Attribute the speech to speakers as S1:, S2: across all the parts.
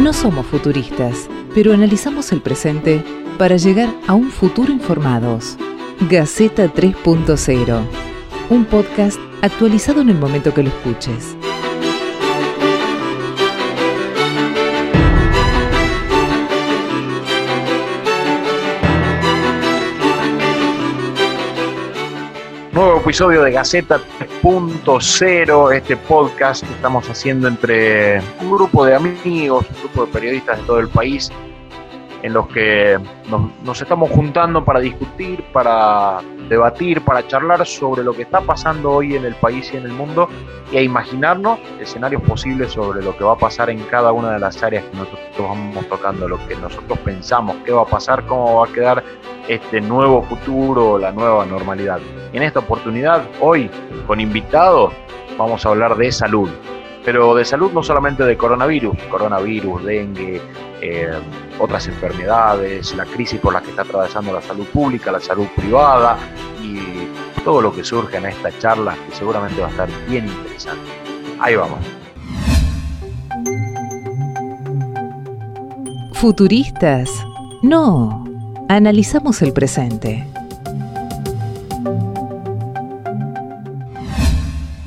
S1: No somos futuristas, pero analizamos el presente para llegar a un futuro informados. Gaceta 3.0, un podcast actualizado en el momento que lo escuches.
S2: Nuevo episodio de Gaceta 3.0, este podcast que estamos haciendo entre un grupo de amigos, un grupo de periodistas de todo el país, en los que nos, estamos juntando para discutir, para debatir, para charlar sobre lo que está pasando hoy en el país y en el mundo y a imaginarnos escenarios posibles sobre lo que va a pasar en cada una de las áreas que nosotros vamos tocando, lo que nosotros pensamos, qué va a pasar, cómo va a quedar este nuevo futuro, la nueva normalidad. en esta oportunidad, hoy, con invitados, vamos a hablar de salud. Pero de salud no solamente de coronavirus, coronavirus, dengue, eh, otras enfermedades, la crisis por la que está atravesando la salud pública, la salud privada y todo lo que surge en esta charla que seguramente va a estar bien interesante. Ahí vamos.
S1: Futuristas. No. Analizamos el presente.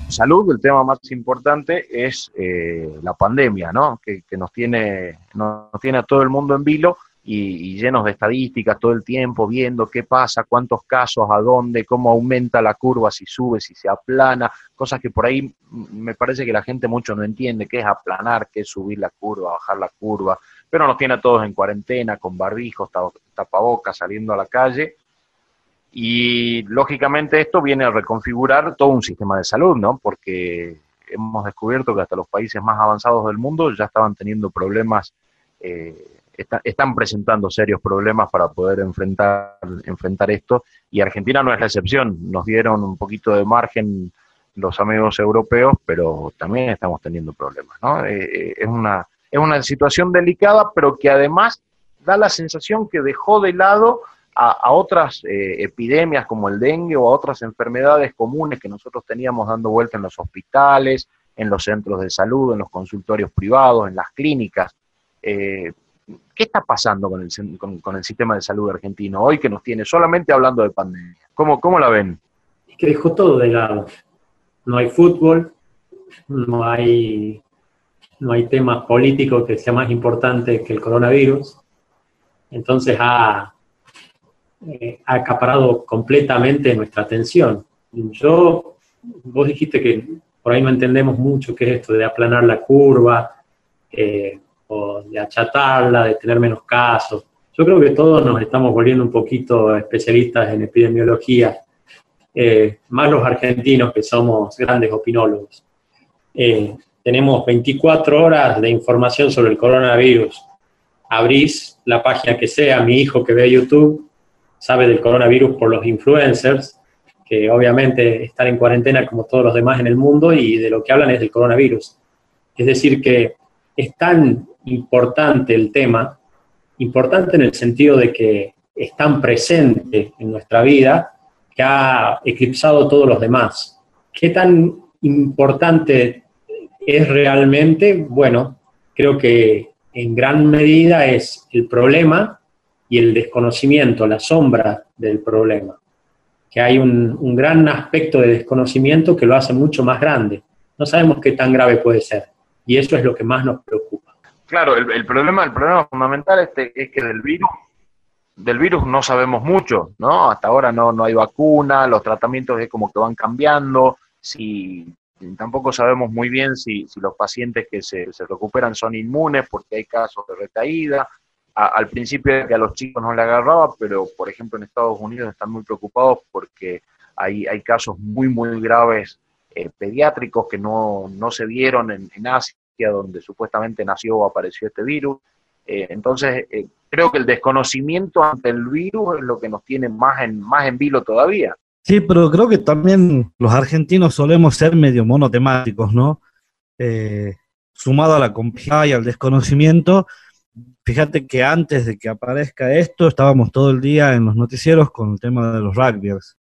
S2: Salud, el tema más importante es eh, la pandemia, ¿no? Que, nos, tiene, nos, tiene a todo el mundo en vilo y, llenos de estadísticas todo el tiempo, viendo qué pasa, cuántos casos, a dónde, cómo aumenta la curva, si sube, si se aplana, cosas que por ahí me parece que la gente mucho no entiende, qué es aplanar, qué es subir la curva, bajar la curva, pero nos tiene a todos en cuarentena, con barbijos, tapabocas, saliendo a la calle. Y lógicamente esto viene a reconfigurar todo un sistema de salud, ¿no? Porque hemos descubierto que hasta los países más avanzados del mundo ya estaban teniendo problemas, eh, están presentando serios problemas para poder enfrentar, enfrentar esto. Y Argentina no es la excepción. Nos dieron un poquito de margen los amigos europeos, pero también estamos teniendo problemas, ¿no? Eh, eh, es una es una situación delicada, pero que además da la sensación que dejó de lado a, otras eh, epidemias como el dengue o a otras enfermedades comunes que nosotros teníamos dando vuelta en los hospitales, en los centros de salud, en los consultorios privados, en las clínicas. Eh, ¿Qué está pasando con el, con, el sistema de salud argentino hoy que nos tiene solamente hablando de pandemia? ¿Cómo, cómo la ven?
S3: Es que dejó todo de lado. No hay fútbol, no hay no hay tema político que sea más importante que el coronavirus. Entonces ha, eh, ha acaparado completamente nuestra atención. Yo, vos dijiste que por ahí no entendemos mucho qué es esto de aplanar la curva, eh, o de achatarla, de tener menos casos. Yo creo que todos nos estamos volviendo un poquito especialistas en epidemiología, eh, más los argentinos que somos grandes opinólogos tenemos 24 horas de información sobre el coronavirus. Abrís la página que sea, mi hijo que ve YouTube sabe del coronavirus por los influencers, que obviamente están en cuarentena como todos los demás en el mundo y de lo que hablan es del coronavirus. Es decir, que es tan importante el tema, importante en el sentido de que es tan presente en nuestra vida que ha eclipsado todos los demás. ¿Qué tan importante es realmente, bueno, creo que en gran medida es el problema y el desconocimiento, la sombra del problema. Que hay un, gran aspecto de desconocimiento que lo hace mucho más grande. No sabemos qué tan grave puede ser. Y eso es lo que más nos preocupa.
S2: Claro, el, problema, el problema fundamental este, es que del virus, del virus no sabemos mucho, ¿no? Hasta ahora no, no hay vacuna, los tratamientos es como que van cambiando, si tampoco sabemos muy bien si, los pacientes que se, recuperan son inmunes porque hay casos de recaída. al principio que a los chicos no le agarraba, pero por ejemplo en Estados Unidos están muy preocupados porque hay, casos muy, muy graves eh, pediátricos que no, se dieron en, Asia, donde supuestamente nació o apareció este virus. Eh, entonces, eh, creo que el desconocimiento ante el virus es lo que nos tiene más en, más en vilo todavía.
S4: Sí, pero creo que también los argentinos solemos ser medio monotemáticos, ¿no? Eh, sumado a la complejidad y al desconocimiento, fíjate que antes de que aparezca esto, estábamos todo el día en los noticieros con el tema de los rugbyers.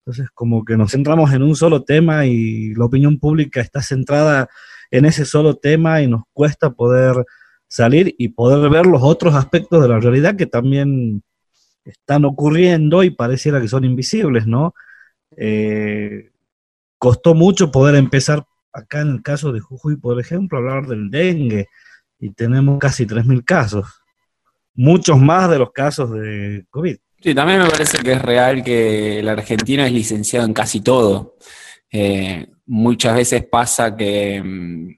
S4: Entonces, como que nos centramos en un solo tema y la opinión pública está centrada en ese solo tema y nos cuesta poder salir y poder ver los otros aspectos de la realidad que también están ocurriendo y pareciera que son invisibles, ¿no? Eh, costó mucho poder empezar acá en el caso de Jujuy, por ejemplo, hablar del dengue y tenemos casi 3.000 casos, muchos más de los casos de COVID.
S5: Sí, también me parece que es real que el argentino es licenciado en casi todo. Eh, muchas veces pasa que mm,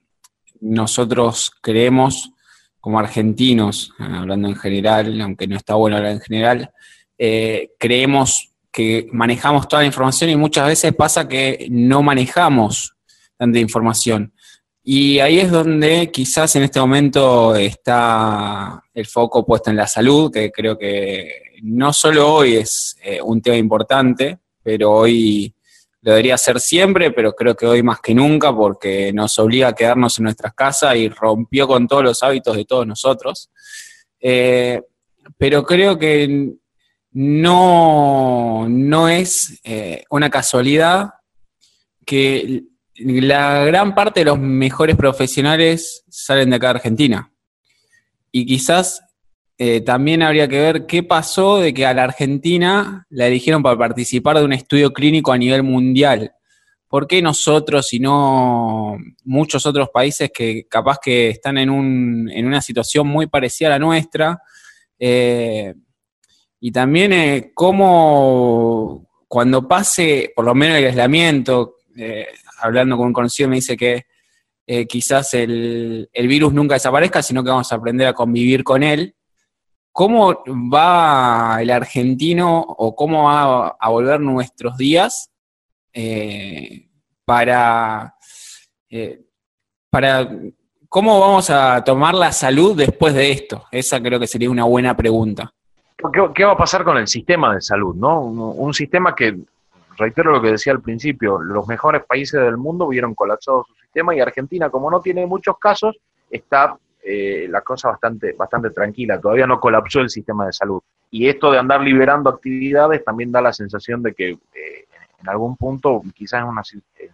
S5: nosotros creemos como argentinos, hablando en general, aunque no está bueno hablar en general, eh, creemos que manejamos toda la información y muchas veces pasa que no manejamos tanta información. Y ahí es donde quizás en este momento está el foco puesto en la salud, que creo que no solo hoy es eh, un tema importante, pero hoy lo debería ser siempre, pero creo que hoy más que nunca porque nos obliga a quedarnos en nuestras casas y rompió con todos los hábitos de todos nosotros. Eh, pero creo que no, no es eh, una casualidad que la gran parte de los mejores profesionales salen de acá de Argentina. Y quizás eh, también habría que ver qué pasó de que a la Argentina la eligieron para participar de un estudio clínico a nivel mundial. ¿Por qué nosotros y no muchos otros países que capaz que están en, un, en una situación muy parecida a la nuestra? Eh, y también eh, cómo cuando pase, por lo menos el aislamiento, hablando con un conocido me dice que quizás el, el virus nunca desaparezca, sino que vamos a aprender a convivir con él ¿Cómo va el argentino o cómo va a volver nuestros días eh, para, eh, para cómo vamos a tomar la salud después de esto? Esa creo que sería una buena pregunta.
S2: ¿Qué, va a pasar con el sistema de salud? ¿no? Un, sistema que, reitero lo que decía al principio, los mejores países del mundo vieron colapsado su sistema y Argentina, como no tiene muchos casos, está eh, la cosa bastante, bastante tranquila, todavía no colapsó el sistema de salud. Y esto de andar liberando actividades también da la sensación de que eh, en algún punto, quizás es una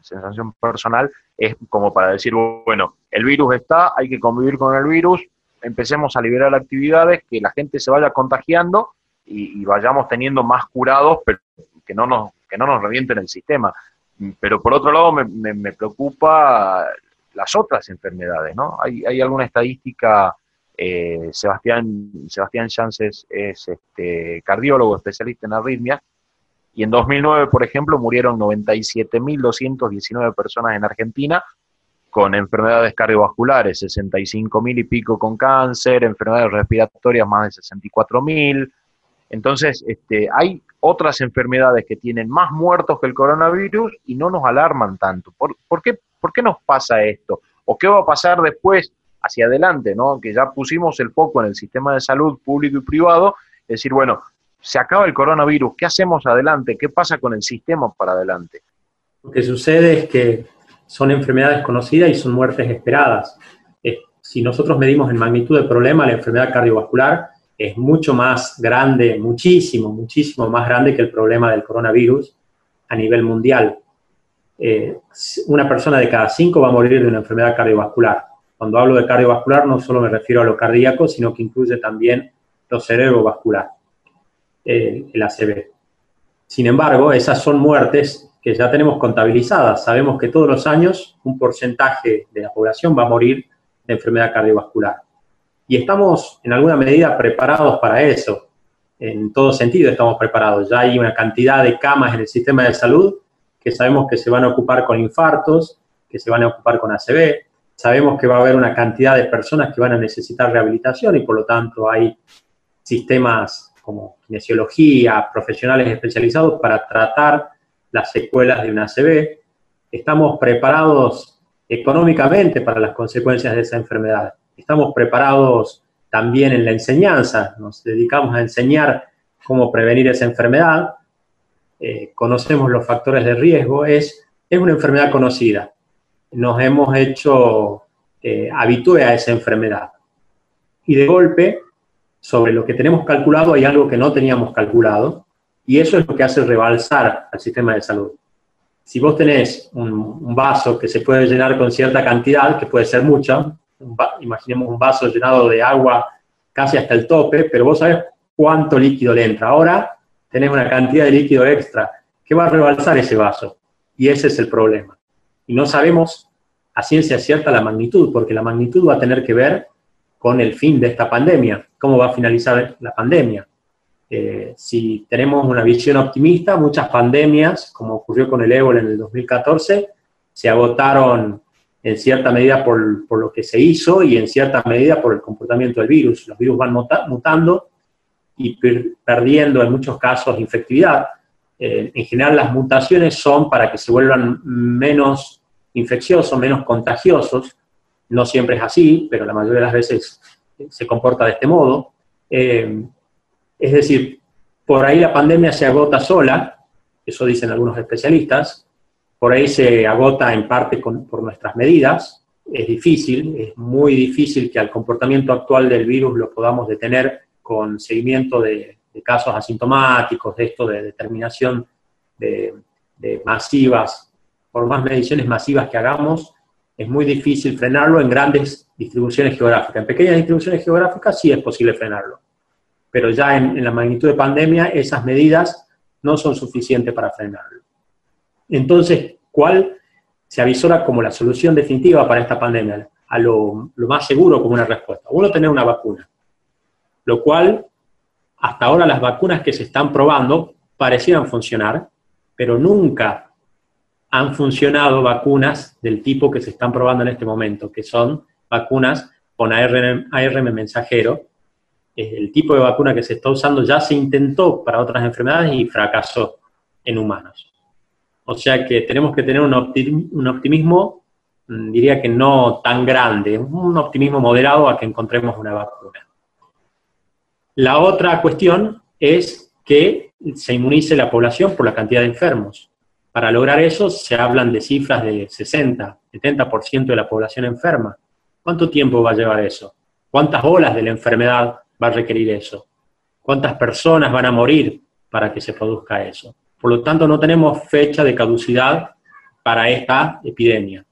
S2: sensación personal, es como para decir, bueno, el virus está, hay que convivir con el virus, empecemos a liberar actividades, que la gente se vaya contagiando y, vayamos teniendo más curados, pero que no nos, que no nos revienten el sistema. Pero por otro lado me, me preocupa las otras enfermedades, ¿no? Hay, hay alguna estadística, eh, Sebastián, Sebastián Chances es este, cardiólogo especialista en arritmias, y en 2009, por ejemplo, murieron 97.219 personas en Argentina con enfermedades cardiovasculares, 65.000 y pico con cáncer, enfermedades respiratorias más de 64.000. Entonces, este, hay otras enfermedades que tienen más muertos que el coronavirus y no nos alarman tanto. ¿Por, ¿por qué ¿Por qué nos pasa esto? ¿O qué va a pasar después hacia adelante? ¿no? Que ya pusimos el foco en el sistema de salud público y privado, es decir, bueno, se acaba el coronavirus, ¿qué hacemos adelante? ¿Qué pasa con el sistema para adelante?
S3: Lo que sucede es que son enfermedades conocidas y son muertes esperadas. si nosotros medimos en magnitud del problema, la enfermedad cardiovascular es mucho más grande, muchísimo, muchísimo más grande que el problema del coronavirus a nivel mundial. Eh, una persona de cada cinco va a morir de una enfermedad cardiovascular. Cuando hablo de cardiovascular no solo me refiero a lo cardíaco, sino que incluye también lo cerebrovascular, eh, el ACV. Sin embargo, esas son muertes que ya tenemos contabilizadas. Sabemos que todos los años un porcentaje de la población va a morir de enfermedad cardiovascular. Y estamos en alguna medida preparados para eso. En todo sentido estamos preparados. Ya hay una cantidad de camas en el sistema de salud que sabemos que se van a ocupar con infartos, que se van a ocupar con ACV, sabemos que va a haber una cantidad de personas que van a necesitar rehabilitación y por lo tanto hay sistemas como kinesiología, profesionales especializados para tratar las secuelas de una ACV. Estamos preparados económicamente para las consecuencias de esa enfermedad. Estamos preparados también en la enseñanza, nos dedicamos a enseñar cómo prevenir esa enfermedad eh, conocemos los factores de riesgo, es, es una enfermedad conocida. Nos hemos hecho eh, habitué a esa enfermedad. Y de golpe, sobre lo que tenemos calculado, hay algo que no teníamos calculado, y eso es lo que hace rebalsar al sistema de salud. Si vos tenés un, vaso que se puede llenar con cierta cantidad, que puede ser mucha, imaginemos un vaso llenado de agua casi hasta el tope, pero vos sabés cuánto líquido le entra. Ahora tenés una cantidad de líquido extra que va a rebalsar ese vaso. Y ese es el problema. Y no sabemos a ciencia cierta la magnitud, porque la magnitud va a tener que ver con el fin de esta pandemia, cómo va a finalizar la pandemia. Eh, si tenemos una visión optimista, muchas pandemias, como ocurrió con el ébola en el 2014, se agotaron en cierta medida por, por, lo que se hizo y en cierta medida por el comportamiento del virus. Los virus van mutando y perdiendo en muchos casos infectividad. Eh, en general las mutaciones son para que se vuelvan menos infecciosos, menos contagiosos. No siempre es así, pero la mayoría de las veces se comporta de este modo. Eh, es decir, por ahí la pandemia se agota sola, eso dicen algunos especialistas, por ahí se agota en parte por nuestras medidas, es difícil, es muy difícil que al comportamiento actual del virus lo podamos detener con seguimiento de, casos asintomáticos, de esto de determinación de, masivas, por más mediciones masivas que hagamos, es muy difícil frenarlo en grandes distribuciones geográficas. En pequeñas distribuciones geográficas sí es posible frenarlo, pero ya en, la magnitud de pandemia esas medidas no son suficientes para frenarlo. Entonces, ¿cuál se avisora como la solución definitiva para esta pandemia? A lo, lo más seguro como una respuesta. Uno, tener una vacuna lo cual hasta ahora las vacunas que se están probando parecieran funcionar, pero nunca han funcionado vacunas del tipo que se están probando en este momento, que son vacunas con ARN, mensajero. El tipo de vacuna que se está usando ya se intentó para otras enfermedades y fracasó en humanos. O sea que tenemos que tener un optimismo, mm, diría que no tan grande, un optimismo moderado a que encontremos una vacuna. La otra cuestión es que se inmunice la población por la cantidad de enfermos. Para lograr eso se hablan de cifras de 60, 70% de la población enferma. ¿Cuánto tiempo va a llevar eso? ¿Cuántas olas de la enfermedad va a requerir eso? ¿Cuántas personas van a morir para que se produzca eso? Por lo tanto, no tenemos fecha de caducidad para esta epidemia.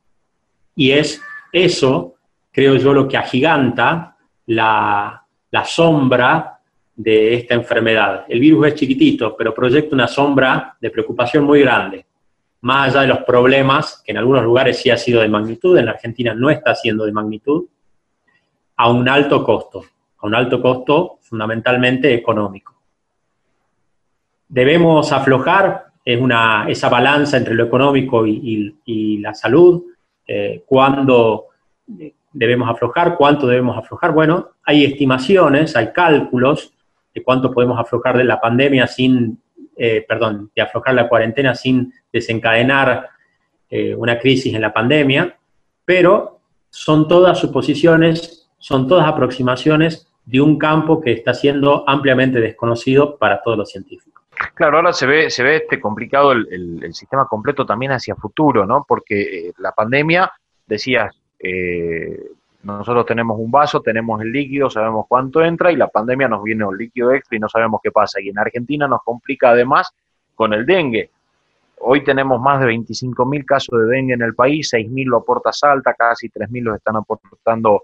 S3: Y es eso, creo yo, lo que agiganta la, la sombra de esta enfermedad. El virus es chiquitito, pero proyecta una sombra de preocupación muy grande. Más allá de los problemas, que en algunos lugares sí ha sido de magnitud, en la Argentina no está siendo de magnitud, a un alto costo, a un alto costo fundamentalmente económico. Debemos aflojar es una, esa balanza entre lo económico y, la salud, eh, cuándo debemos aflojar, cuánto debemos aflojar. Bueno, hay estimaciones, hay cálculos de cuánto podemos aflojar de la pandemia sin, eh, perdón, de aflojar la cuarentena sin desencadenar eh, una crisis en la pandemia, pero son todas suposiciones, son todas aproximaciones de un campo que está siendo ampliamente desconocido para todos los científicos.
S2: Claro, ahora se ve, se ve este complicado el, sistema completo también hacia futuro, ¿no? Porque eh, la pandemia, decías, nosotros tenemos un vaso, tenemos el líquido, sabemos cuánto entra y la pandemia nos viene un líquido extra y no sabemos qué pasa. Y en Argentina nos complica además con el dengue. Hoy tenemos más de 25.000 casos de dengue en el país, 6.000 lo aporta Salta, casi 3.000 los están aportando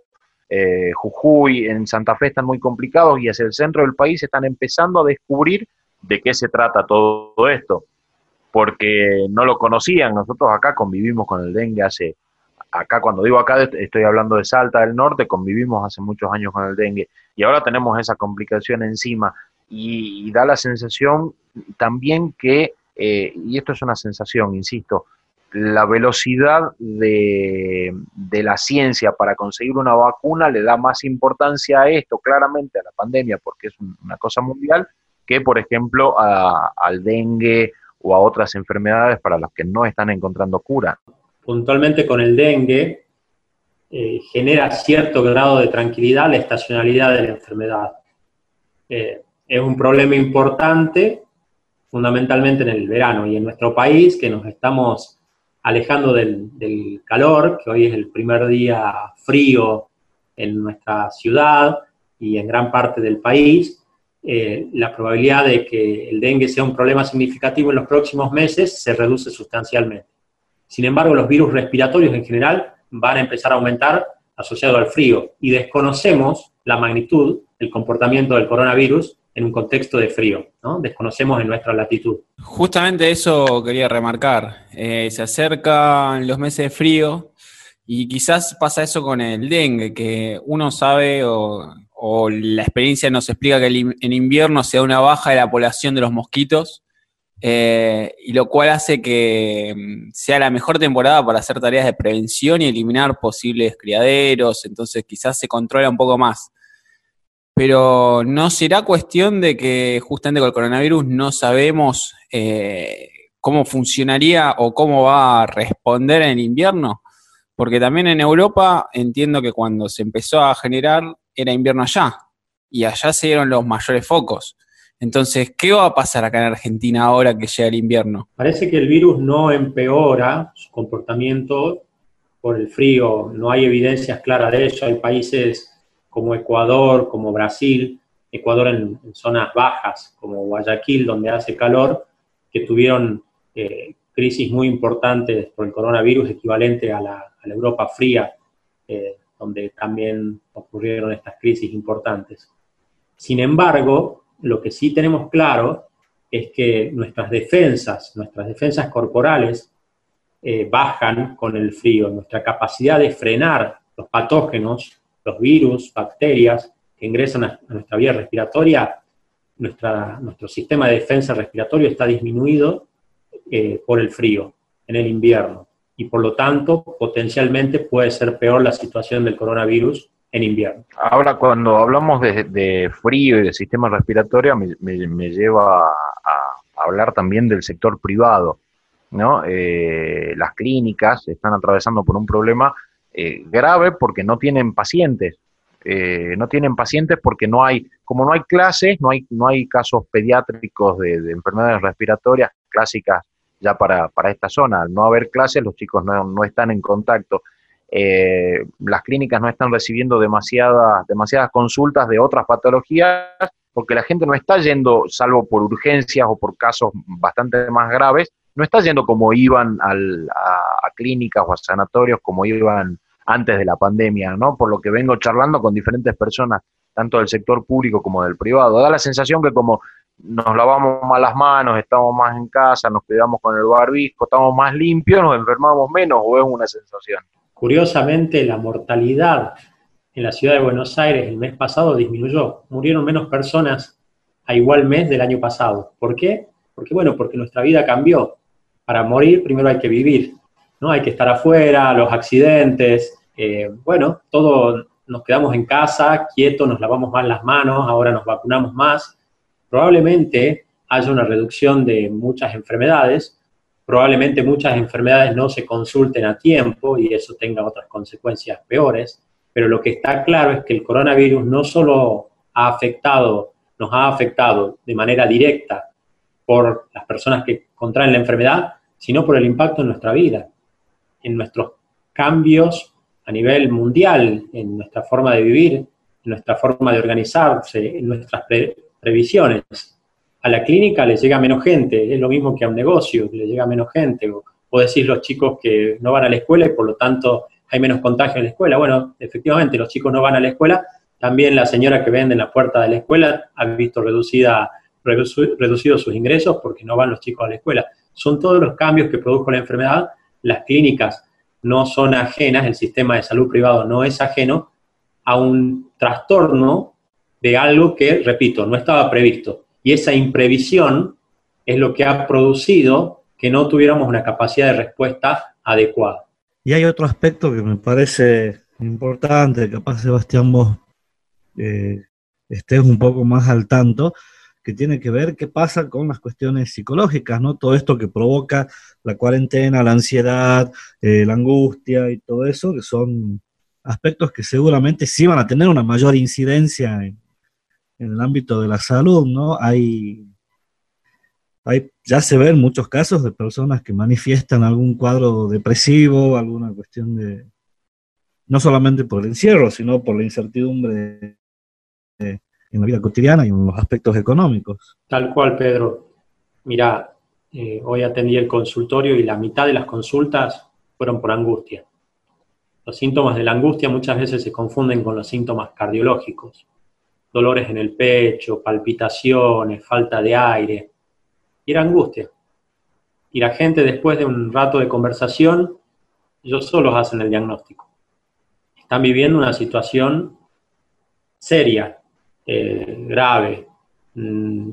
S2: eh, Jujuy, en Santa Fe están muy complicados y hacia el centro del país están empezando a descubrir de qué se trata todo esto, porque no lo conocían. Nosotros acá convivimos con el dengue hace acá cuando digo acá estoy hablando de Salta del Norte, convivimos hace muchos años con el dengue y ahora tenemos esa complicación encima y, da la sensación también que, eh, y esto es una sensación, insisto, la velocidad de, la ciencia para conseguir una vacuna le da más importancia a esto, claramente a la pandemia, porque es una cosa mundial, que por ejemplo al dengue o a otras enfermedades para las que no están encontrando cura
S3: puntualmente con el dengue, eh, genera cierto grado de tranquilidad la estacionalidad de la enfermedad. Eh, es un problema importante, fundamentalmente en el verano y en nuestro país, que nos estamos alejando del, calor, que hoy es el primer día frío en nuestra ciudad y en gran parte del país, eh, la probabilidad de que el dengue sea un problema significativo en los próximos meses se reduce sustancialmente. Sin embargo, los virus respiratorios en general van a empezar a aumentar asociado al frío y desconocemos la magnitud, el comportamiento del coronavirus en un contexto de frío, ¿no? Desconocemos en nuestra latitud.
S5: Justamente eso quería remarcar. Eh, se acercan los meses de frío y quizás pasa eso con el dengue, que uno sabe o, la experiencia nos explica que en invierno se da una baja de la población de los mosquitos, eh, y lo cual hace que mm, sea la mejor temporada para hacer tareas de prevención y eliminar posibles criaderos, entonces quizás se controla un poco más pero ¿no será cuestión de que justamente con el coronavirus no sabemos eh, cómo funcionaría o cómo va a responder en invierno? Porque también en Europa entiendo que cuando se empezó a generar era invierno allá y allá se dieron los mayores focos. Entonces, ¿qué va a pasar acá en Argentina ahora que llega el invierno?
S3: Parece que el virus no empeora su comportamiento por el frío, no hay evidencias claras de eso. Hay países como Ecuador, como Brasil, Ecuador en, zonas bajas, como Guayaquil, donde hace calor, que tuvieron eh, crisis muy importantes por el coronavirus, equivalente a la, Europa fría, eh, donde también ocurrieron estas crisis importantes. Sin embargo, lo que sí tenemos claro es que nuestras defensas, nuestras defensas corporales, eh, bajan con el frío. Nuestra capacidad de frenar los patógenos los virus, bacterias que ingresan a, nuestra vía respiratoria, nuestro sistema de defensa respiratorio está disminuido eh, por el frío en el invierno y por lo tanto potencialmente puede ser peor la situación del coronavirus en invierno.
S2: Ahora, cuando hablamos de, frío y de sistema respiratorio, me, lleva a, hablar también del sector privado. ¿no? Eh, las clínicas están atravesando por un problema eh, grave porque no tienen pacientes. Eh, no tienen pacientes porque no hay, como no hay clases, no hay, no hay casos pediátricos de, enfermedades respiratorias clásicas ya para, para, esta zona. Al no haber clases, los chicos no, no están en contacto. Eh, las clínicas no están recibiendo demasiadas, demasiadas consultas de otras patologías porque la gente no está yendo, salvo por urgencias o por casos bastante más graves, no está yendo como iban al, a, clínicas o a sanatorios como iban antes de la pandemia, ¿no? Por lo que vengo charlando con diferentes personas, tanto del sector público como del privado. Da la sensación que como nos lavamos más las manos, estamos más en casa, nos cuidamos con el barbijo, estamos más limpios, nos enfermamos menos, o es una sensación.
S3: Curiosamente, la mortalidad en la ciudad de Buenos Aires el mes pasado disminuyó. Murieron menos personas a igual mes del año pasado. ¿Por qué? Porque, bueno, porque nuestra vida cambió para morir primero hay que vivir, ¿no? Hay que estar afuera, los accidentes, eh, bueno, todo nos quedamos en casa, quietos, nos lavamos más las manos, ahora nos vacunamos más. Probablemente haya una reducción de muchas enfermedades, probablemente muchas enfermedades no se consulten a tiempo y eso tenga otras consecuencias peores, pero lo que está claro es que el coronavirus no solo ha afectado, nos ha afectado de manera directa por las personas que contraen la enfermedad, sino por el impacto en nuestra vida, en nuestros cambios a nivel mundial, en nuestra forma de vivir, en nuestra forma de organizarse, en nuestras previsiones. A la clínica le llega menos gente, es lo mismo que a un negocio, le llega menos gente. O, o decir los chicos que no van a la escuela y por lo tanto hay menos contagio en la escuela. Bueno, efectivamente los chicos no van a la escuela, también la señora que vende en la puerta de la escuela ha visto reducida, reducido sus ingresos porque no van los chicos a la escuela son todos los cambios que produjo la enfermedad. Las clínicas no son ajenas, el sistema de salud privado no es ajeno a un trastorno de algo que, repito, no estaba previsto. Y esa imprevisión es lo que ha producido que no tuviéramos una capacidad de respuesta adecuada.
S4: Y hay otro aspecto que me parece importante, capaz Sebastián vos eh, estés un poco más al tanto, que tiene que ver qué pasa con las cuestiones psicológicas, ¿no? Todo esto que provoca la cuarentena, la ansiedad, eh, la angustia y todo eso, que son aspectos que seguramente sí van a tener una mayor incidencia en, el ámbito de la salud, ¿no? Hay, hay, ya se ven muchos casos de personas que manifiestan algún cuadro depresivo, alguna cuestión de, no solamente por el encierro, sino por la incertidumbre en la vida cotidiana y en los aspectos económicos.
S3: Tal cual, Pedro. Mira, eh, hoy atendí el consultorio y la mitad de las consultas fueron por angustia. Los síntomas de la angustia muchas veces se confunden con los síntomas cardiológicos. Dolores en el pecho, palpitaciones, falta de aire. Y era angustia. Y la gente después de un rato de conversación, ellos solos hacen el diagnóstico. Están viviendo una situación seria, eh, grave, mm,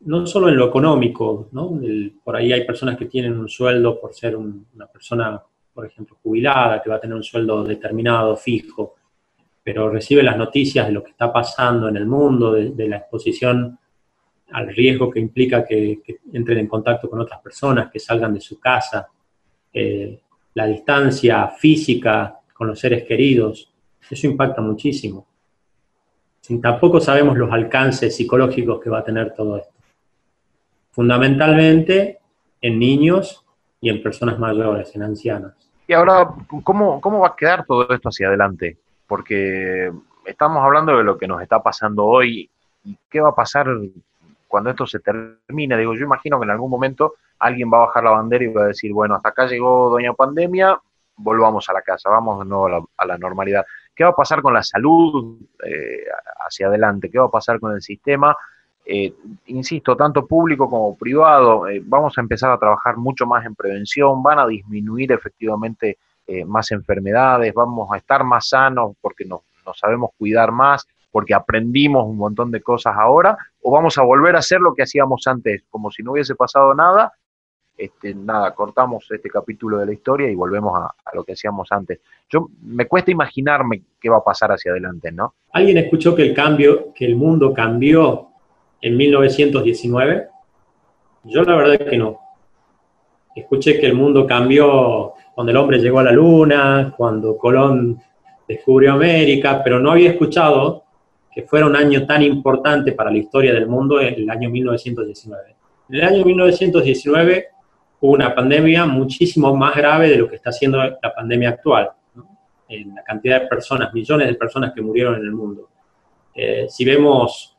S3: no solo en lo económico, ¿no? por ahí hay personas que tienen un sueldo por ser una persona, por ejemplo, jubilada, que va a tener un sueldo determinado, fijo, pero recibe las noticias de lo que está pasando en el mundo, de, la exposición al riesgo que implica que, entren en contacto con otras personas, que salgan de su casa, eh, la distancia física con los seres queridos, eso impacta muchísimo. Tampoco sabemos los alcances psicológicos que va a tener todo esto fundamentalmente en niños y en personas mayores, en ancianas.
S2: Y ahora, ¿cómo, ¿cómo va a quedar todo esto hacia adelante? Porque estamos hablando de lo que nos está pasando hoy y qué va a pasar cuando esto se termine. Digo, yo imagino que en algún momento alguien va a bajar la bandera y va a decir, bueno, hasta acá llegó Doña Pandemia, volvamos a la casa, vamos de nuevo a la, normalidad. ¿Qué va a pasar con la salud eh, hacia adelante? ¿Qué va a pasar con el sistema? Eh, insisto, tanto público como privado, eh, vamos a empezar a trabajar mucho más en prevención, van a disminuir efectivamente eh, más enfermedades, vamos a estar más sanos porque nos, sabemos cuidar más, porque aprendimos un montón de cosas ahora, o vamos a volver a hacer lo que hacíamos antes, como si no hubiese pasado nada. Este, nada, cortamos este capítulo de la historia y volvemos a, lo que hacíamos antes. Yo me cuesta imaginarme qué va a pasar hacia adelante, ¿no?
S3: Alguien escuchó que el cambio, que el mundo cambió en 1919? Yo la verdad que no. Escuché que el mundo cambió cuando el hombre llegó a la luna, cuando Colón descubrió América, pero no había escuchado que fuera un año tan importante para la historia del mundo el año 1919. En el año 1919 hubo una pandemia muchísimo más grave de lo que está siendo la pandemia actual, en la cantidad de personas, millones de personas que murieron en el mundo. Eh, si vemos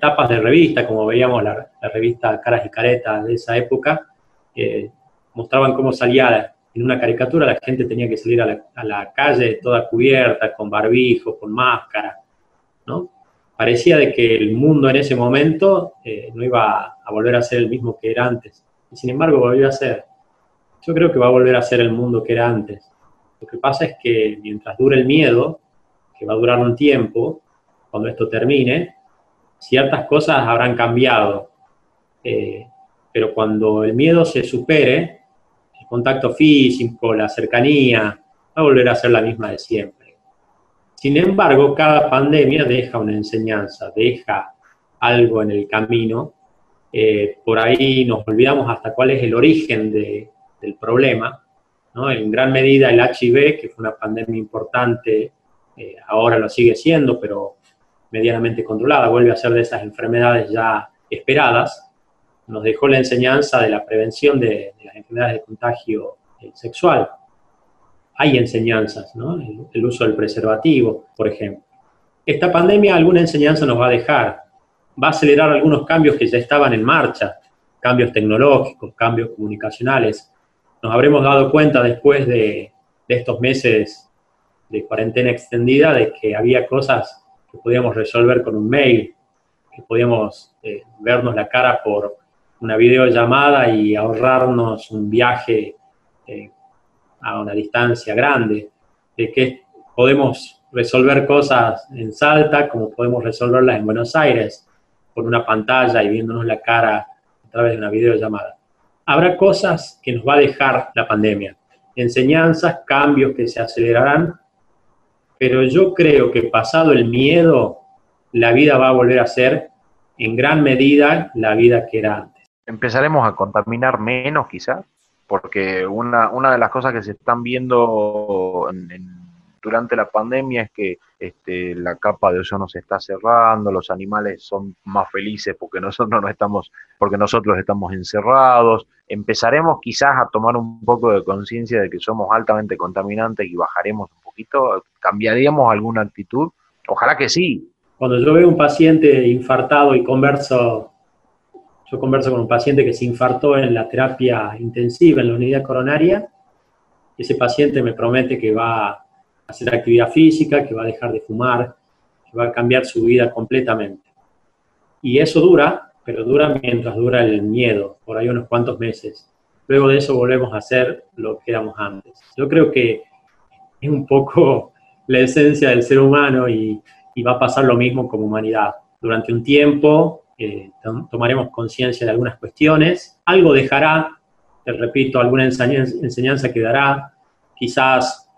S3: tapas de revista, como veíamos la, revista Caras y Caretas de esa época, mostraban cómo salía en una caricatura, la gente tenía que salir a la, calle toda cubierta, con barbijo, con máscara, ¿no? Parecía de que el mundo en ese momento eh, no iba a volver a ser el mismo que era antes. Y sin embargo volvió a ser. Yo creo que va a volver a ser el mundo que era antes. Lo que pasa es que mientras dure el miedo, que va a durar un tiempo, cuando esto termine, ciertas cosas habrán cambiado, eh, pero cuando el miedo se supere, contacto físico, la cercanía, va a volver a ser la misma de siempre. Sin embargo, cada pandemia deja una enseñanza, deja algo en el camino. Eh, por ahí nos olvidamos hasta cuál es el origen del problema. En gran medida el HIV, que fue una pandemia importante, eh, ahora lo sigue siendo, pero medianamente controlada, vuelve a ser de esas enfermedades ya esperadas, nos dejó la enseñanza de la prevención de, las enfermedades de contagio eh, sexual. Hay enseñanzas, ¿no? El, uso del preservativo, por ejemplo. Esta pandemia alguna enseñanza nos va a dejar, va a acelerar algunos cambios que ya estaban en marcha, cambios tecnológicos, cambios comunicacionales. Nos habremos dado cuenta después de, de estos meses de cuarentena extendida de que había cosas que podíamos resolver con un mail, que podíamos eh, vernos la cara por una videollamada y ahorrarnos un viaje eh, a una distancia grande, de que podemos resolver cosas en Salta como podemos resolverlas en Buenos Aires, por una pantalla y viéndonos la cara a través de una videollamada. Habrá cosas que nos va a dejar la pandemia, enseñanzas, cambios que se acelerarán pero yo creo que pasado el miedo, la vida va a volver a ser en gran medida la vida que era antes.
S2: Empezaremos a contaminar menos quizás, porque una, una de las cosas que se están viendo durante la pandemia es que este, la capa de ozono se está cerrando, los animales son más felices porque nosotros no estamos, porque nosotros estamos encerrados. Empezaremos quizás a tomar un poco de conciencia de que somos altamente contaminantes y bajaremos poquito? ¿Cambiaríamos alguna actitud? Ojalá que sí.
S3: Cuando yo veo un paciente infartado y converso, yo converso con un paciente que se infartó en la terapia intensiva, en la unidad coronaria, ese paciente me promete que va hacer actividad física, que va a dejar de fumar, que va a cambiar su vida completamente. Y eso dura, pero dura mientras dura el miedo, por ahí unos cuantos meses. Luego de eso volvemos a hacer lo que éramos antes. Yo creo que es un poco la esencia del ser humano y, va a pasar lo mismo como humanidad. Durante un tiempo tomaremos conciencia de algunas cuestiones, algo dejará, te repito, alguna enseñanza, enseñanza quedará, quizás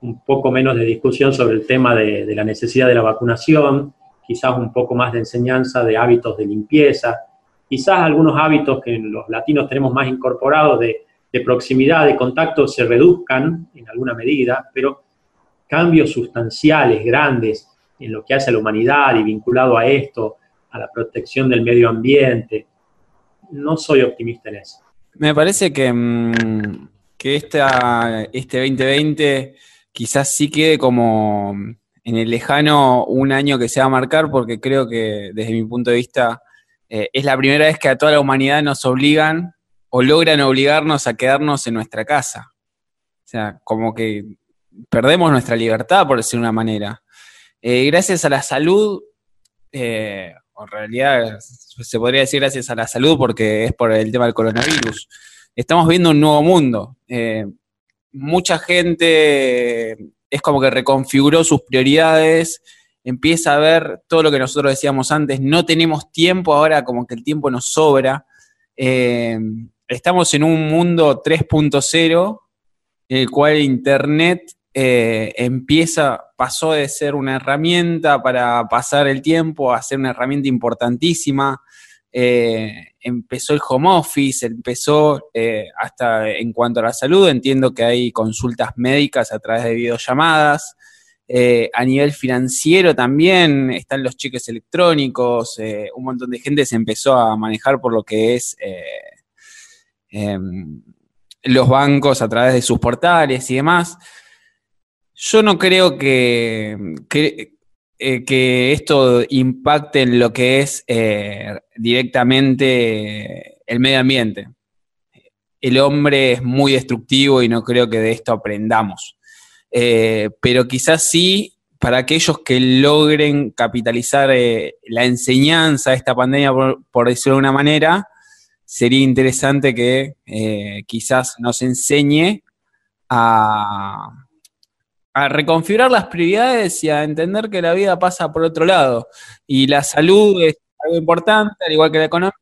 S3: un poco menos de discusión sobre el tema de, de la necesidad de la vacunación, quizás un poco más de enseñanza de hábitos de limpieza, quizás algunos hábitos que los latinos tenemos más incorporados de, de proximidad, de contacto, se reduzcan en alguna medida, pero cambios sustanciales, grandes, en lo que hace a la humanidad y vinculado a esto, a la protección del medio ambiente, no soy optimista en eso.
S5: Me parece que, mm, que esta, este 2020 quizás sí quede como en el lejano un año que se va a marcar, porque creo que desde mi punto de vista eh, es la primera vez que a toda la humanidad nos obligan o logran obligarnos a quedarnos en nuestra casa. O sea, como que perdemos nuestra libertad, por decir una manera. Eh, gracias a la salud, eh, en realidad se podría decir gracias a la salud porque es por el tema del coronavirus, estamos viendo un nuevo mundo. mucha gente es como que reconfiguró sus prioridades, empieza a ver todo lo que nosotros decíamos antes, no tenemos tiempo, ahora como que el tiempo nos sobra. Eh, estamos en un mundo 3.0, en el cual Internet eh, empieza, pasó de ser una herramienta para pasar el tiempo a ser una herramienta importantísima. Eh, empezó el home office, empezó eh, hasta en cuanto a la salud, entiendo que hay consultas médicas a través de videollamadas. Eh, a nivel financiero también están los cheques electrónicos, un montón de gente se empezó a manejar por lo que es em, los bancos a través de sus portales y demás. Yo no creo que, eh, que esto impacte en lo que es eh, directamente el medio ambiente. El hombre es muy destructivo y no creo que de esto aprendamos. Eh, pero quizás sí, para aquellos que logren capitalizar la enseñanza de esta pandemia, por, decirlo de una manera, sería interesante que quizás nos enseñe a, a reconfigurar las prioridades y a entender que la vida pasa por otro lado. Y la salud es algo importante, al igual que la economía,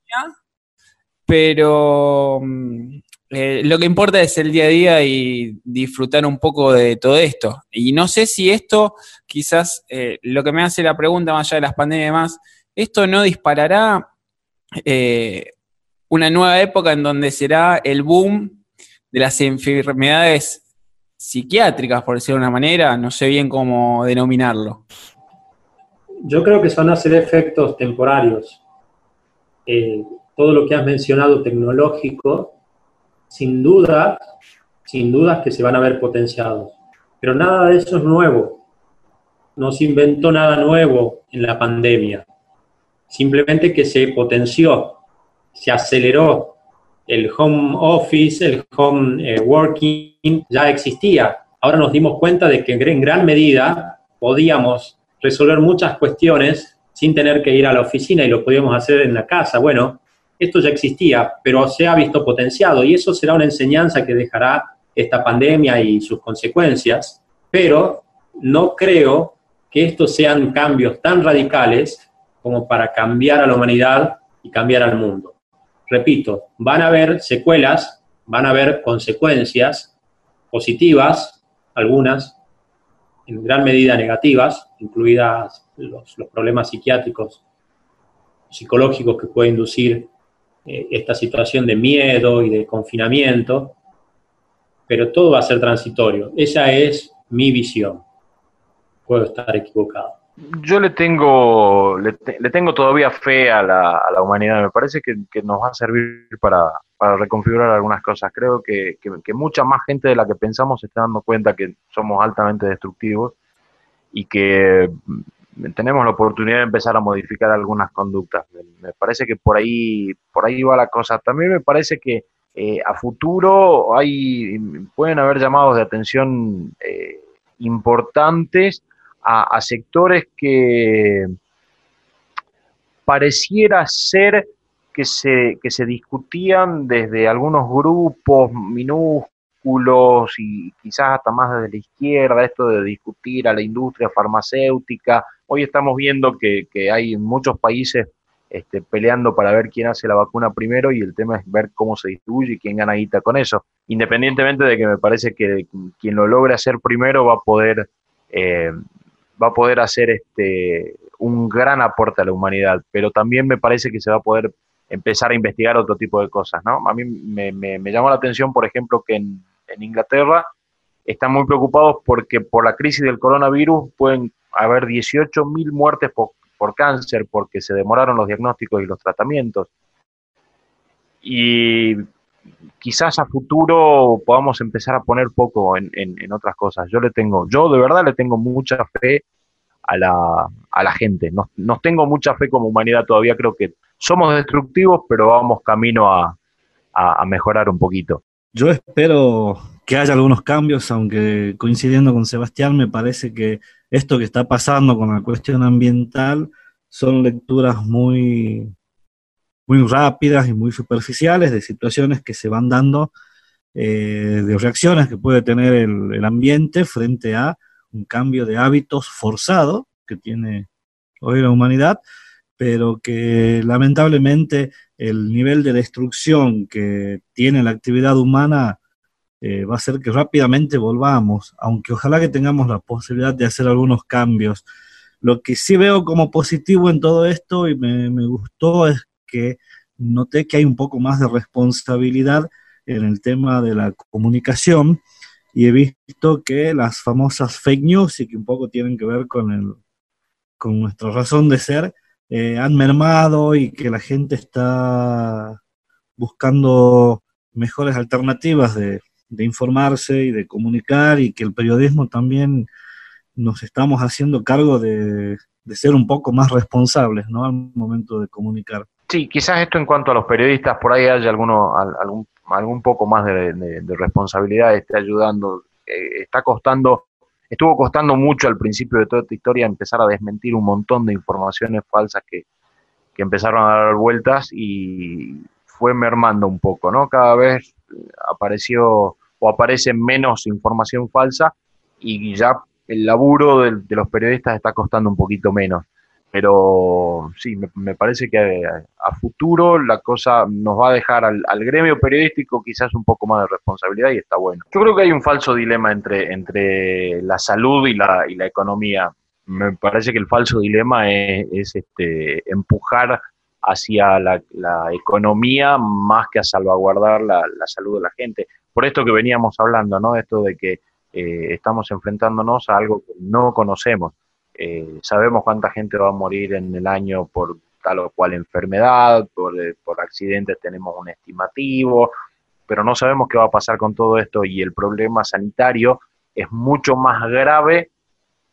S5: pero mm, eh, lo que importa es el día a día y disfrutar un poco de todo esto. Y no sé si esto, quizás eh, lo que me hace la pregunta más allá de las pandemias y demás, esto no disparará eh, una nueva época en donde será el boom de las enfermedades psiquiátricas, por decirlo de una manera, no sé bien cómo denominarlo.
S3: Yo creo que son a efectos temporarios. Eh, todo lo que has mencionado tecnológico, sin duda, sin dudas que se van a ver potenciados. Pero nada de eso es nuevo. No se inventó nada nuevo en la pandemia. Simplemente que se potenció, se aceleró el home office, el home eh, working ya existía. Ahora nos dimos cuenta de que en gran medida podíamos resolver muchas cuestiones sin tener que ir a la oficina y lo podíamos hacer en la casa. Bueno, esto ya existía, pero se ha visto potenciado y eso será una enseñanza que dejará esta pandemia y sus consecuencias, pero no creo que estos sean cambios tan radicales como para cambiar a la humanidad y cambiar al mundo repito, van a haber secuelas, van a haber consecuencias positivas, algunas, en gran medida negativas, incluidas los, problemas psiquiátricos, psicológicos que puede inducir eh, esta situación de miedo y de confinamiento, pero todo va a ser transitorio. Esa es mi visión. Puedo estar equivocado.
S2: Yo le tengo, le, tengo todavía fe a la, a la humanidad. Me parece que, nos va a servir para, reconfigurar algunas cosas. Creo que, mucha más gente de la que pensamos se está dando cuenta que somos altamente destructivos y que mm, tenemos la oportunidad de empezar a modificar algunas conductas. Me, parece que por ahí, por ahí va la cosa. También me parece que eh, a futuro hay, pueden haber llamados de atención. Eh, importantes a, sectores que pareciera ser que se, que se discutían desde algunos grupos minúsculos y quizás hasta más desde la izquierda, esto de discutir a la industria farmacéutica. Hoy estamos viendo que, que hay muchos países este, peleando para ver quién hace la vacuna primero y el tema es ver cómo se distribuye y quién gana guita con eso. Independientemente de que me parece que quien lo logre hacer primero va a poder, eh, va a poder hacer este, un gran aporte a la humanidad, pero también me parece que se va a poder empezar a investigar otro tipo de cosas. ¿no? A mí me, me, llamó la atención, por ejemplo, que en, Inglaterra están muy preocupados porque por la crisis del coronavirus pueden haber 18.000 muertes por por cáncer porque se demoraron los diagnósticos y los tratamientos. Y quizás a futuro podamos empezar a poner poco en, otras cosas. Yo le tengo, yo de verdad le tengo mucha fe a la, gente. Nos, tengo mucha fe como humanidad todavía. Creo que somos destructivos, pero vamos camino a mejorar un poquito.
S4: Yo espero que haya algunos cambios, aunque coincidiendo con Sebastián, me parece que esto que está pasando con la cuestión ambiental son lecturas muy, muy rápidas y muy superficiales de situaciones que se van dando, eh, de reacciones que puede tener el, ambiente frente a un cambio de hábitos forzado que tiene hoy la humanidad, pero que lamentablemente el nivel de destrucción que tiene la actividad humana eh, va a hacer que rápidamente volvamos, aunque ojalá que tengamos la posibilidad de hacer algunos cambios. Lo que sí veo como positivo en todo esto y me, me gustó es que noté que hay un poco más de responsabilidad en el tema de la comunicación y he visto que las famosas fake news y que un poco tienen que ver con, el, con nuestra razón de ser, eh, han mermado y que la gente está buscando mejores alternativas de, de informarse y de comunicar y que el periodismo también nos estamos haciendo cargo de, ser un poco más responsables ¿no? al momento de comunicar.
S2: Sí, quizás esto en cuanto a los periodistas, por ahí haya alguno, algún, algún poco más de, responsabilidad, esté ayudando. Eh, está costando, estuvo costando mucho al principio de toda esta historia empezar a desmentir un montón de informaciones falsas que, que empezaron a dar vueltas y fue mermando un poco, ¿no? Cada vez apareció o aparece menos información falsa y ya el laburo de, los periodistas está costando un poquito menos. Pero sí, me, parece que a, futuro la cosa nos va a dejar al, gremio periodístico quizás un poco más de responsabilidad y está bueno. Yo creo que hay un falso dilema entre, entre la salud y la, y la economía. Me parece que el falso dilema es, este, empujar hacia la, economía más que a salvaguardar la, la salud de la gente por esto que veníamos hablando, ¿no? Esto de que eh, estamos enfrentándonos a algo que no conocemos. Eh, sabemos cuánta gente va a morir en el año por tal o cual enfermedad, por, eh, por accidentes tenemos un estimativo, pero no sabemos qué va a pasar con todo esto y el problema sanitario es mucho más grave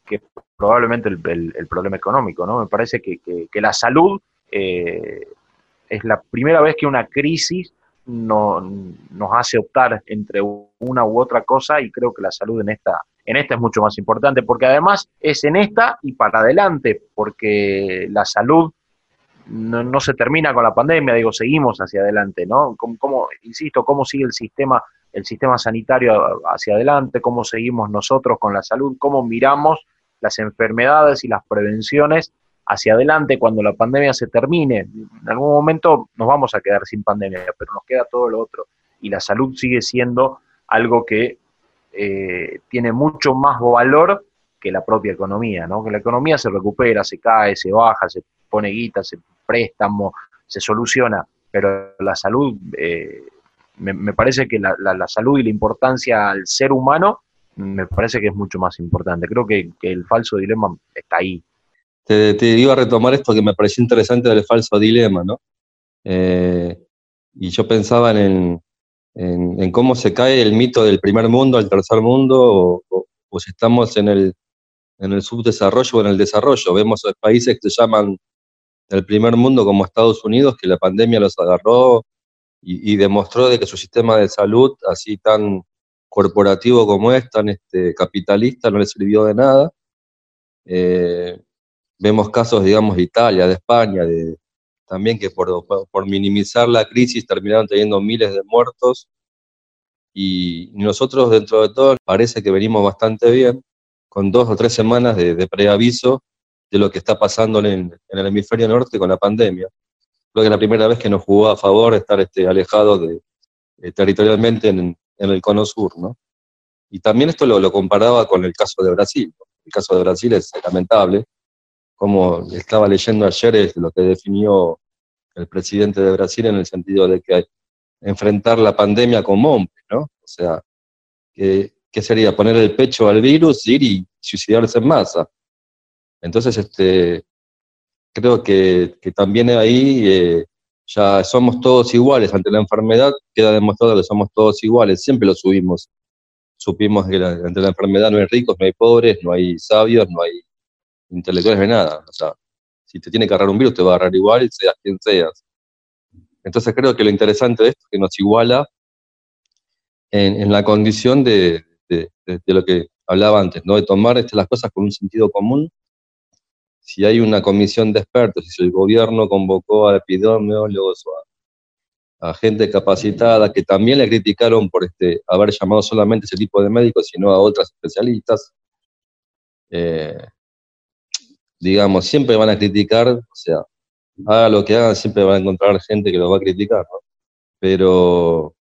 S2: que probablemente el, problema económico, ¿no? Me parece que, que la salud es la primera vez que una crisis no, nos hace optar entre una u otra cosa y creo que la salud en esta, en esta es mucho más importante, porque además es en esta y para adelante, porque la salud no, se termina con la pandemia, digo, seguimos hacia adelante, ¿no? Como, insisto, cómo sigue el sistema, el sistema sanitario hacia adelante, cómo seguimos nosotros con la salud, cómo miramos las enfermedades y las prevenciones hacia adelante cuando la pandemia se termine. En algún momento nos vamos a quedar sin pandemia, pero nos queda todo lo otro. Y la salud sigue siendo algo que eh, tiene mucho más valor que la propia economía, ¿no? Que la economía se recupera, se cae, se baja, se pone guita, se préstamo, se soluciona, pero la salud, eh, me, parece que la, salud y la importancia al ser humano, me parece que es mucho más importante. Creo que el falso dilema está ahí,
S6: te, iba a retomar esto que me pareció interesante del falso dilema, ¿no? Eh, y yo pensaba en, en, cómo se cae el mito del primer mundo al tercer mundo, o, si estamos en el, en el subdesarrollo o en el desarrollo. Vemos países que se llaman el primer mundo como Estados Unidos, que la pandemia los agarró y, y, demostró de que su sistema de salud, así tan corporativo como es, tan este, capitalista, no le sirvió de nada. Eh, vemos casos, digamos, de Italia, de España, de, también que por, por minimizar la crisis terminaron teniendo miles de muertos. Y nosotros, dentro de todo, parece que venimos bastante bien, con dos o tres semanas de, preaviso de lo que está pasando en, el hemisferio norte con la pandemia. Creo que es la primera vez que nos jugó a favor estar este, alejados de, eh, territorialmente en, el cono sur, ¿no? Y también esto lo, lo, comparaba con el caso de Brasil. El caso de Brasil es lamentable, como estaba leyendo ayer, es lo que definió el presidente de Brasil en el sentido de que hay, enfrentar la pandemia como hombre, ¿no? O sea, que, sería poner el pecho al virus, ir y suicidarse en masa. Entonces, este, creo que, que también ahí eh, ya somos todos iguales ante la enfermedad, queda demostrado que somos todos iguales, siempre lo subimos. Supimos que ante la enfermedad no hay ricos, no hay pobres, no hay sabios, no hay intelectuales, hay nada. O sea, si te tiene que agarrar un virus, te va a agarrar igual, seas quien seas. Entonces creo que lo interesante de esto es que nos iguala en, la condición de, lo que hablaba antes, ¿no? de tomar este, las cosas con un sentido común si hay una comisión de expertos, si el gobierno convocó a epidemiólogos o a, gente capacitada que también le criticaron por este, haber llamado solamente ese tipo de médicos, sino a otras especialistas, eh, digamos, siempre van a criticar, o sea, haga lo que hagan, siempre van a encontrar gente que lo va a criticar, ¿no? Pero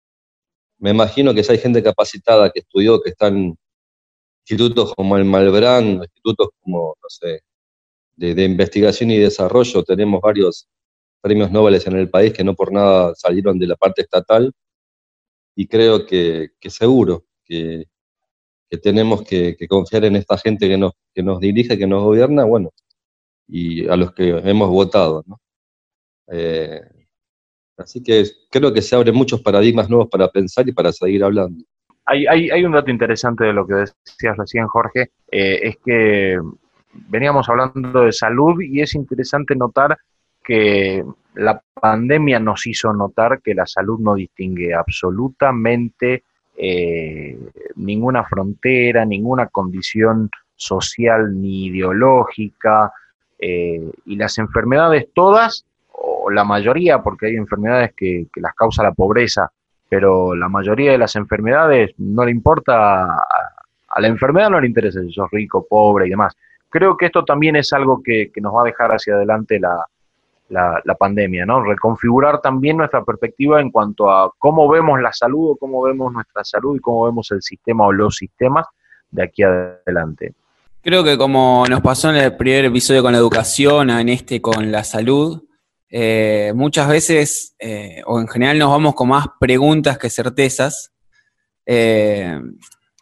S6: me imagino que si hay gente capacitada que estudió, que están en institutos como el Malbrán, institutos como, no sé, de, investigación y desarrollo. Tenemos varios premios Nobel en el país que no por nada salieron de la parte estatal y creo que, seguro que, tenemos que, confiar en esta gente que nos, que nos dirige, que nos gobierna, bueno, y a los que hemos votado. Eh, así que creo que se abren muchos paradigmas nuevos para pensar y para seguir hablando.
S2: Hay, hay, un dato interesante de lo que decías recién, Jorge, eh, es que veníamos hablando de salud y es interesante notar que la pandemia nos hizo notar que la salud no distingue absolutamente eh, ninguna frontera, ninguna condición social ni ideológica, eh, y las enfermedades todas, o la mayoría, porque hay enfermedades que, las causa la pobreza, pero la mayoría de las enfermedades no le importa, a, la enfermedad no le interesa si sos rico, pobre y demás creo que esto también es algo que, nos va a dejar hacia adelante la, la, pandemia, ¿no? Reconfigurar también nuestra perspectiva en cuanto a cómo vemos la salud o cómo vemos nuestra salud y cómo vemos el sistema o los sistemas de aquí adelante.
S5: Creo que como nos pasó en el primer episodio con la educación, en este con la salud, eh, muchas veces, eh, o en general nos vamos con más preguntas que certezas. Eh,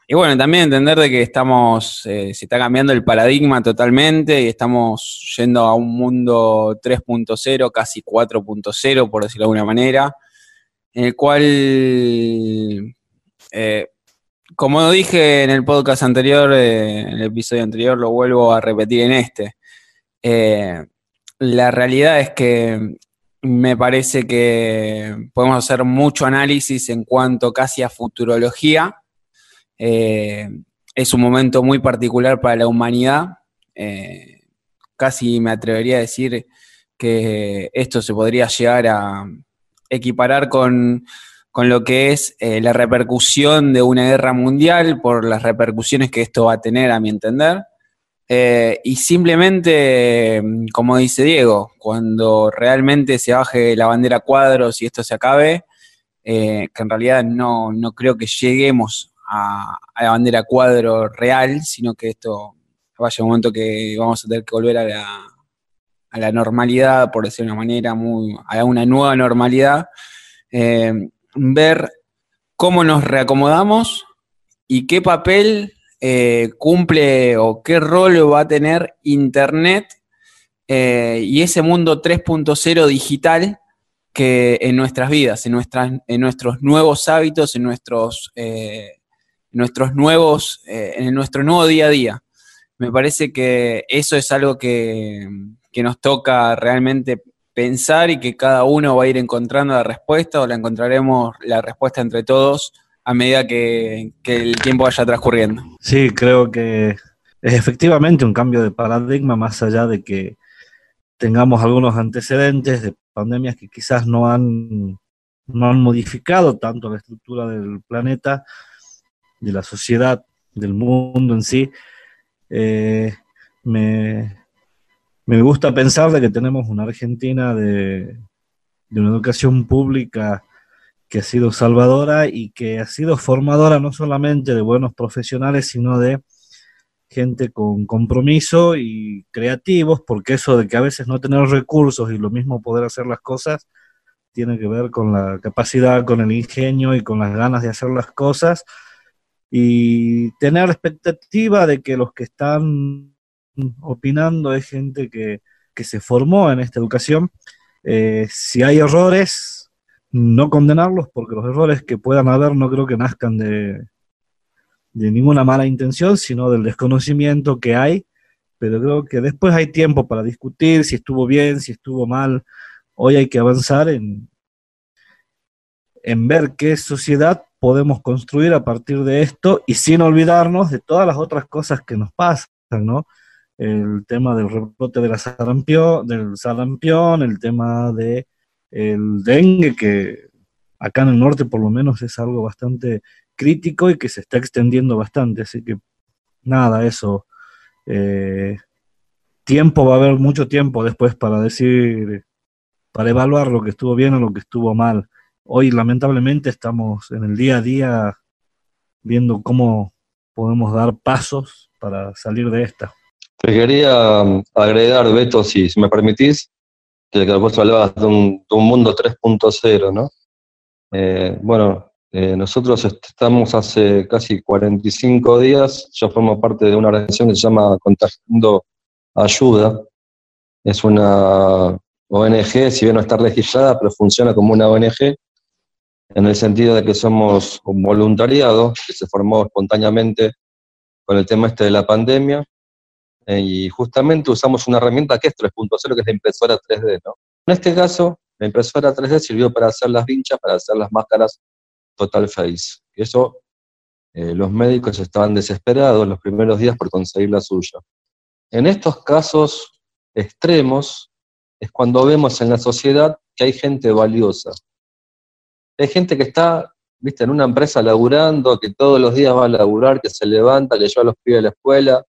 S5: y bueno, también entender de que estamos, se está cambiando el paradigma totalmente y estamos yendo a un mundo 3.0, casi 4.0, por decirlo de alguna manera, en el cual, como dije en el podcast anterior, eh, en el episodio anterior, lo vuelvo a repetir en este. la realidad es que me parece que podemos hacer mucho análisis en cuanto casi a futurología eh, es un momento muy particular para la humanidad. Eh, casi me atrevería a decir que esto se podría llegar a equiparar con, lo que es eh, la repercusión de una guerra mundial por las repercusiones que esto va a tener, a mi entender. y simplemente, como dice Diego, cuando realmente se baje la bandera cuadros y esto se acabe, que en realidad no, no creo que lleguemos a, la bandera cuadro real, sino que esto vaya un momento que vamos a tener que volver a la, a la normalidad, por decir de una manera, muy, a una nueva normalidad, eh, ver cómo nos reacomodamos y qué papel eh, cumple o qué rol va a tener Internet eh, y ese mundo 3.0 digital que en nuestras vidas, en, nuestras, en nuestros nuevos hábitos, en nuestros nuestros nuevos, eh, en nuestro nuevo día a día. Me parece que eso es algo que, nos toca realmente pensar y que cada uno va a ir encontrando la respuesta o la encontraremos la respuesta entre todos a medida que, el tiempo vaya transcurriendo.
S4: Sí, creo que es efectivamente un cambio de paradigma más allá de que tengamos algunos antecedentes de pandemias que quizás no han, no han modificado tanto la estructura del planeta, de la sociedad, del mundo en sí. Eh, me, me, gusta pensar de que tenemos una Argentina de, una educación pública que ha sido salvadora y que ha sido formadora no solamente de buenos profesionales, sino de gente con compromiso y creativos, porque eso de que a veces no tener recursos y lo mismo poder hacer las cosas, tiene que ver con la capacidad, con el ingenio y con las ganas de hacer las cosas. Y tener expectativa de que los que están opinando es gente que, que se formó en esta educación. Eh, si hay errores, no condenarlos porque los errores que puedan haber no creo que nazcan de, de ninguna mala intención, sino del desconocimiento que hay, pero creo que después hay tiempo para discutir si estuvo bien, si estuvo mal. Hoy hay que avanzar en, en ver qué sociedad podemos construir a partir de esto y sin olvidarnos de todas las otras cosas que nos pasan, ¿no? El tema del rebrote de la del sarampión, el tema de el dengue, que acá en el norte por lo menos es algo bastante crítico y que se está extendiendo bastante. Así que nada, eso. Eh, tiempo va a haber mucho tiempo después para decir, para evaluar lo que estuvo bien o lo que estuvo mal. Hoy lamentablemente estamos en el día a día viendo cómo podemos dar pasos para salir de esta.
S6: Te quería um, agregar, Beto, si me permitís, que vos hablabas de un, de un mundo 3.0, ¿no? Eh, bueno, eh, nosotros estamos hace casi 45 días, yo formo parte de una organización que se llama Contagiando Ayuda. Es una ONG, si bien no está registrada, pero funciona como una ONG, en el sentido de que somos un voluntariado que se formó espontáneamente con el tema este de la pandemia eh, y justamente usamos una herramienta que es 3.0, que es la impresora 3D. ¿no? En este caso, la impresora 3D sirvió para hacer las vinchas, para hacer las máscaras Total Face. Y eso, eh, los médicos estaban desesperados los primeros días por conseguir la suya. En estos casos extremos es cuando vemos en la sociedad que hay gente valiosa. Hay gente que está, viste, en una empresa laburando, que todos los días va a laburar, que se levanta, que lleva a los pibes a la escuela,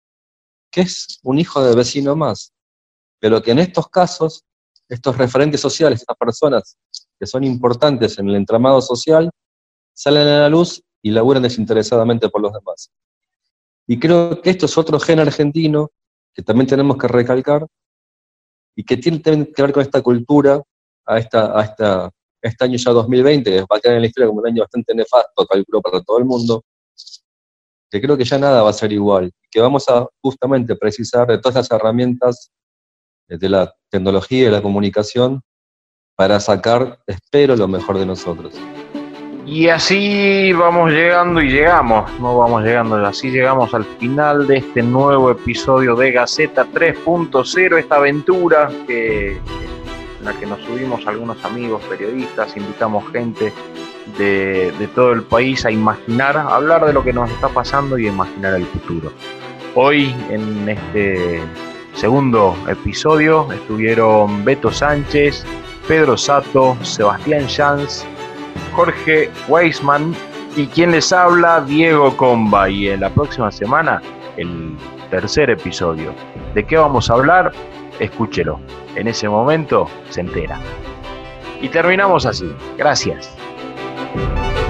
S6: que es un hijo de vecino más, pero que en estos casos, estos referentes sociales, estas personas que son importantes en el entramado social, salen a la luz y laburan desinteresadamente por los demás. Y creo que esto es otro gen argentino que también tenemos que recalcar y que tiene que ver con esta cultura a, esta, a, esta, este año ya 2020, que va a quedar en la historia como un año bastante nefasto, calculo, para todo el mundo, que creo que ya nada va a ser igual, que vamos a justamente precisar de todas las herramientas de la tecnología y de la comunicación para sacar, espero, lo mejor de nosotros.
S2: Y así vamos llegando y llegamos, no vamos llegando, así llegamos al final de este nuevo episodio de Gaceta 3.0, esta aventura que, en la que nos subimos algunos amigos periodistas, invitamos gente de, todo el país a imaginar, a hablar de lo que nos está pasando y a imaginar el futuro. Hoy en este segundo episodio estuvieron Beto Sánchez, Pedro Sato, Sebastián Sanz, Jorge Weisman y quien les habla, Diego Comba. Y en la próxima semana, el tercer episodio. ¿De qué vamos a hablar? Escúchelo. En ese momento se entera. Y terminamos así. Gracias. Bye.